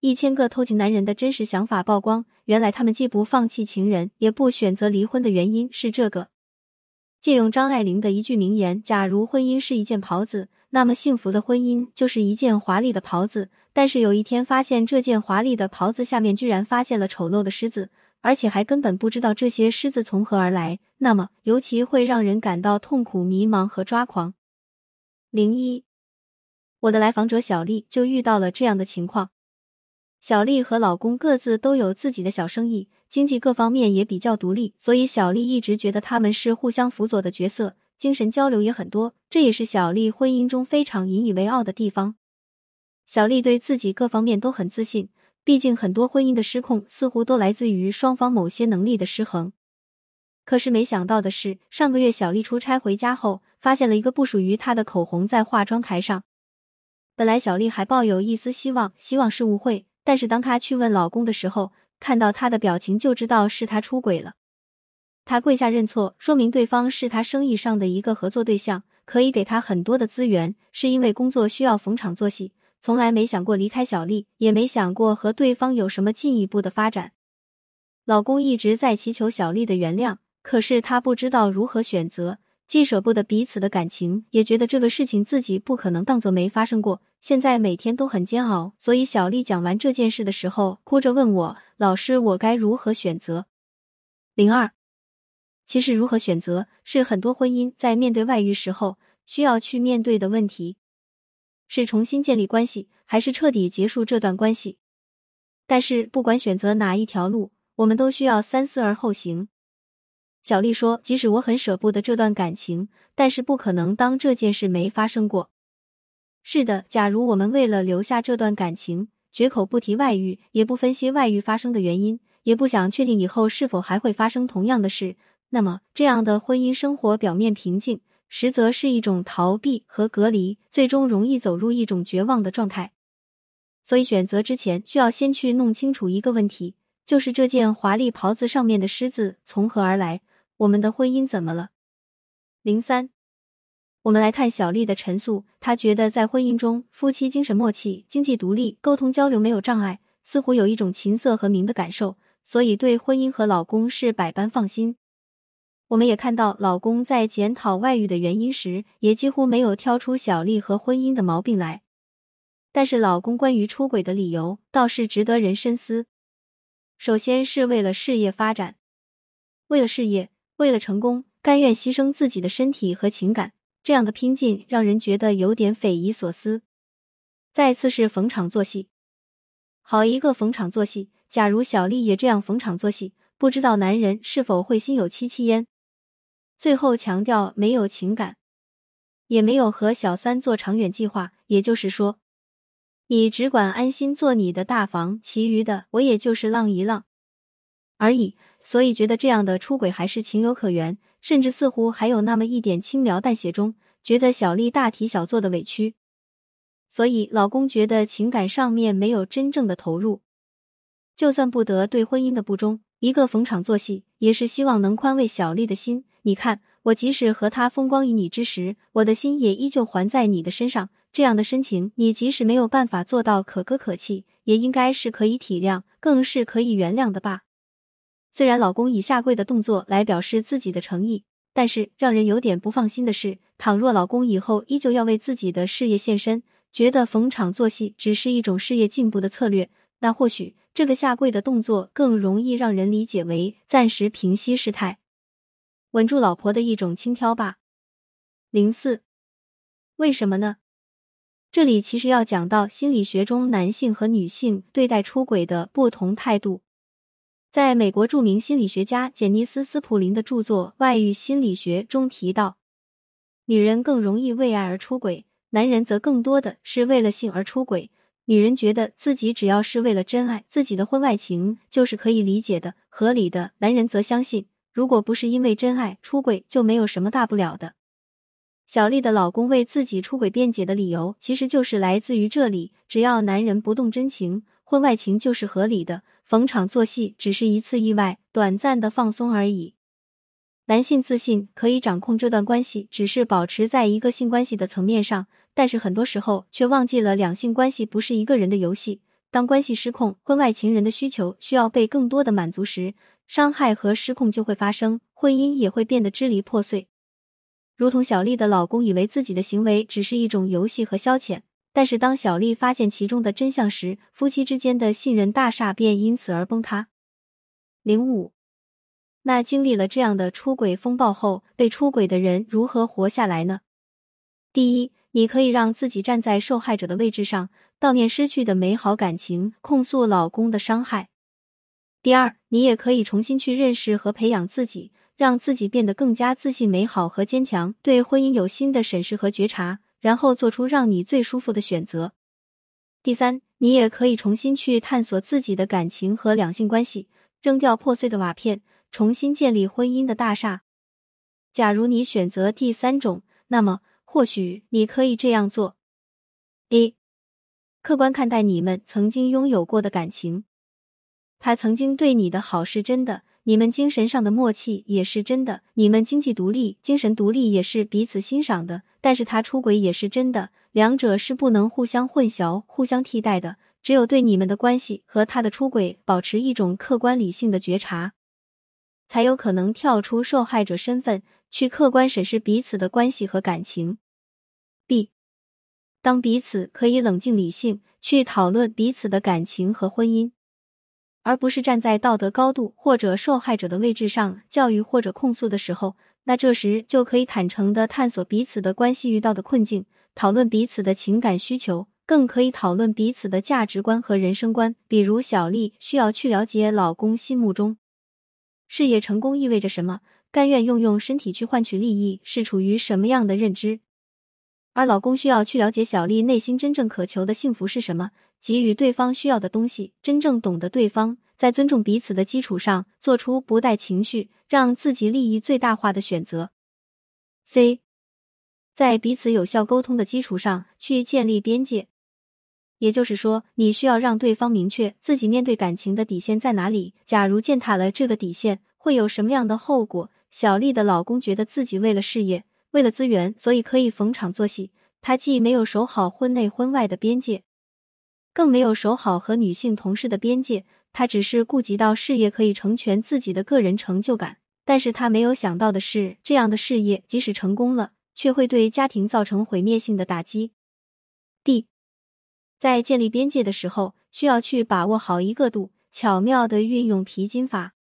一千个偷情男人的真实想法曝光，原来他们既不放弃情人，也不选择离婚的原因是这个。借用张爱玲的一句名言：“假如婚姻是一件袍子，那么幸福的婚姻就是一件华丽的袍子。”但是有一天发现这件华丽的袍子下面居然发现了丑陋的狮子，而且还根本不知道这些狮子从何而来，那么尤其会让人感到痛苦、迷茫和抓狂。零一，我的来访者小丽就遇到了这样的情况。小丽和老公各自都有自己的小生意，经济各方面也比较独立，所以小丽一直觉得他们是互相辅佐的角色，精神交流也很多，这也是小丽婚姻中非常引以为傲的地方。小丽对自己各方面都很自信，毕竟很多婚姻的失控似乎都来自于双方某些能力的失衡。可是没想到的是，上个月小丽出差回家后，发现了一个不属于她的口红在化妆台上。本来小丽还抱有一丝希望，希望是误会。但是当她去问老公的时候，看到他的表情就知道是他出轨了。她跪下认错，说明对方是他生意上的一个合作对象，可以给他很多的资源，是因为工作需要逢场作戏，从来没想过离开小丽，也没想过和对方有什么进一步的发展。老公一直在祈求小丽的原谅，可是他不知道如何选择。既舍不得彼此的感情，也觉得这个事情自己不可能当做没发生过。现在每天都很煎熬，所以小丽讲完这件事的时候，哭着问我：“老师，我该如何选择？”零二，其实如何选择是很多婚姻在面对外遇时候需要去面对的问题，是重新建立关系，还是彻底结束这段关系？但是不管选择哪一条路，我们都需要三思而后行。小丽说：“即使我很舍不得这段感情，但是不可能当这件事没发生过。是的，假如我们为了留下这段感情，绝口不提外遇，也不分析外遇发生的原因，也不想确定以后是否还会发生同样的事，那么这样的婚姻生活表面平静，实则是一种逃避和隔离，最终容易走入一种绝望的状态。所以，选择之前需要先去弄清楚一个问题，就是这件华丽袍子上面的狮子从何而来。”我们的婚姻怎么了？零三，我们来看小丽的陈述。她觉得在婚姻中，夫妻精神默契、经济独立、沟通交流没有障碍，似乎有一种琴瑟和鸣的感受，所以对婚姻和老公是百般放心。我们也看到，老公在检讨外遇的原因时，也几乎没有挑出小丽和婚姻的毛病来。但是，老公关于出轨的理由倒是值得人深思。首先是为了事业发展，为了事业。为了成功，甘愿牺牲自己的身体和情感，这样的拼劲让人觉得有点匪夷所思。再次是逢场作戏，好一个逢场作戏！假如小丽也这样逢场作戏，不知道男人是否会心有戚戚焉。最后强调没有情感，也没有和小三做长远计划，也就是说，你只管安心做你的大房，其余的我也就是浪一浪而已。所以觉得这样的出轨还是情有可原，甚至似乎还有那么一点轻描淡写中觉得小丽大题小做的委屈。所以老公觉得情感上面没有真正的投入，就算不得对婚姻的不忠，一个逢场作戏，也是希望能宽慰小丽的心。你看，我即使和他风光旖旎之时，我的心也依旧还在你的身上。这样的深情，你即使没有办法做到可歌可泣，也应该是可以体谅，更是可以原谅的吧。虽然老公以下跪的动作来表示自己的诚意，但是让人有点不放心的是，倘若老公以后依旧要为自己的事业献身，觉得逢场作戏只是一种事业进步的策略，那或许这个下跪的动作更容易让人理解为暂时平息事态，稳住老婆的一种轻佻吧。零四，为什么呢？这里其实要讲到心理学中男性和女性对待出轨的不同态度。在美国著名心理学家简尼斯·斯普林的著作《外遇心理学》中提到，女人更容易为爱而出轨，男人则更多的是为了性而出轨。女人觉得自己只要是为了真爱，自己的婚外情就是可以理解的、合理的；男人则相信，如果不是因为真爱出轨，就没有什么大不了的。小丽的老公为自己出轨辩解的理由，其实就是来自于这里：只要男人不动真情，婚外情就是合理的。逢场作戏只是一次意外、短暂的放松而已。男性自信可以掌控这段关系，只是保持在一个性关系的层面上，但是很多时候却忘记了两性关系不是一个人的游戏。当关系失控，婚外情人的需求需要被更多的满足时，伤害和失控就会发生，婚姻也会变得支离破碎。如同小丽的老公以为自己的行为只是一种游戏和消遣，但是当小丽发现其中的真相时，夫妻之间的信任大厦便因此而崩塌。零五，那经历了这样的出轨风暴后，被出轨的人如何活下来呢？第一，你可以让自己站在受害者的位置上，悼念失去的美好感情，控诉老公的伤害。第二，你也可以重新去认识和培养自己。让自己变得更加自信、美好和坚强，对婚姻有新的审视和觉察，然后做出让你最舒服的选择。第三，你也可以重新去探索自己的感情和两性关系，扔掉破碎的瓦片，重新建立婚姻的大厦。假如你选择第三种，那么或许你可以这样做：一、客观看待你们曾经拥有过的感情，他曾经对你的好是真的。你们精神上的默契也是真的，你们经济独立、精神独立也是彼此欣赏的。但是他出轨也是真的，两者是不能互相混淆、互相替代的。只有对你们的关系和他的出轨保持一种客观理性的觉察，才有可能跳出受害者身份，去客观审视彼此的关系和感情。B，当彼此可以冷静理性去讨论彼此的感情和婚姻。而不是站在道德高度或者受害者的位置上教育或者控诉的时候，那这时就可以坦诚的探索彼此的关系遇到的困境，讨论彼此的情感需求，更可以讨论彼此的价值观和人生观。比如小丽需要去了解老公心目中事业成功意味着什么，甘愿用用身体去换取利益是处于什么样的认知，而老公需要去了解小丽内心真正渴求的幸福是什么。给予对方需要的东西，真正懂得对方，在尊重彼此的基础上，做出不带情绪、让自己利益最大化的选择。C，在彼此有效沟通的基础上去建立边界，也就是说，你需要让对方明确自己面对感情的底线在哪里。假如践踏了这个底线，会有什么样的后果？小丽的老公觉得自己为了事业、为了资源，所以可以逢场作戏。他既没有守好婚内婚外的边界。更没有守好和女性同事的边界，他只是顾及到事业可以成全自己的个人成就感，但是他没有想到的是，这样的事业即使成功了，却会对家庭造成毁灭性的打击。D，在建立边界的时候，需要去把握好一个度，巧妙的运用皮筋法，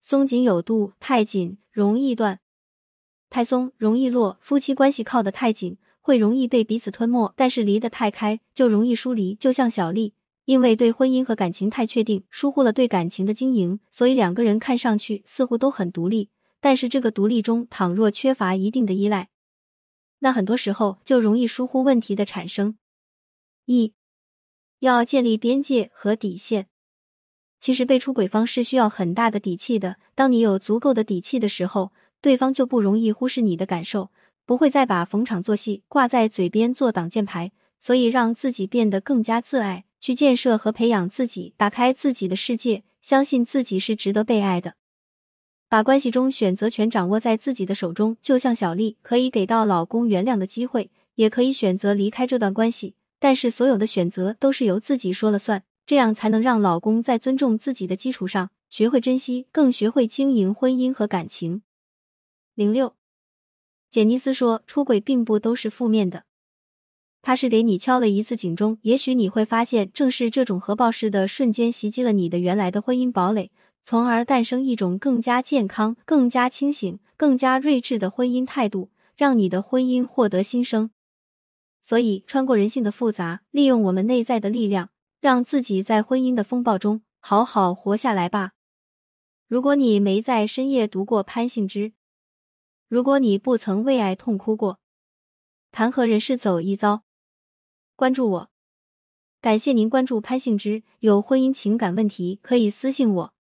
松紧有度，太紧容易断，太松容易落。夫妻关系靠得太紧。会容易被彼此吞没，但是离得太开就容易疏离。就像小丽，因为对婚姻和感情太确定，疏忽了对感情的经营，所以两个人看上去似乎都很独立，但是这个独立中倘若缺乏一定的依赖，那很多时候就容易疏忽问题的产生。一要建立边界和底线。其实被出轨方是需要很大的底气的，当你有足够的底气的时候，对方就不容易忽视你的感受。不会再把逢场作戏挂在嘴边做挡箭牌，所以让自己变得更加自爱，去建设和培养自己，打开自己的世界，相信自己是值得被爱的，把关系中选择权掌握在自己的手中。就像小丽可以给到老公原谅的机会，也可以选择离开这段关系，但是所有的选择都是由自己说了算，这样才能让老公在尊重自己的基础上，学会珍惜，更学会经营婚姻和感情。零六。简尼斯说：“出轨并不都是负面的，他是给你敲了一次警钟。也许你会发现，正是这种核爆式的瞬间袭击了你的原来的婚姻堡垒，从而诞生一种更加健康、更加清醒、更加睿智的婚姻态度，让你的婚姻获得新生。所以，穿过人性的复杂，利用我们内在的力量，让自己在婚姻的风暴中好好活下来吧。如果你没在深夜读过潘幸之。”如果你不曾为爱痛哭过，谈何人世走一遭？关注我，感谢您关注潘幸之。有婚姻情感问题可以私信我。